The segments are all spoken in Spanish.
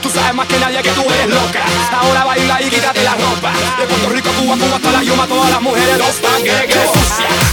Tú sabes más que nadie que tú eres loca. Ahora baila y quítate la ropa. De Puerto Rico, Cuba, Cuba hasta la Yuma, todas las mujeres los tangueques sucias.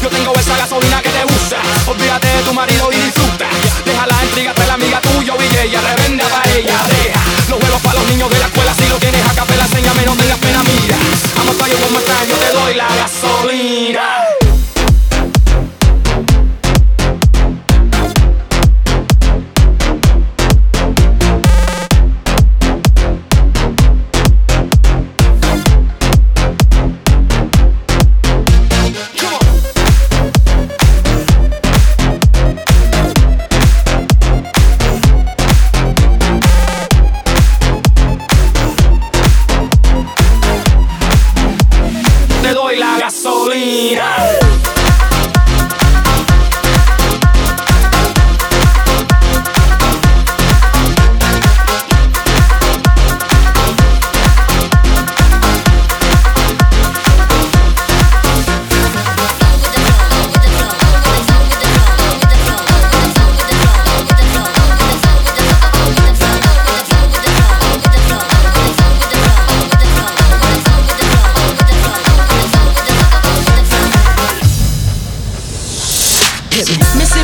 Missy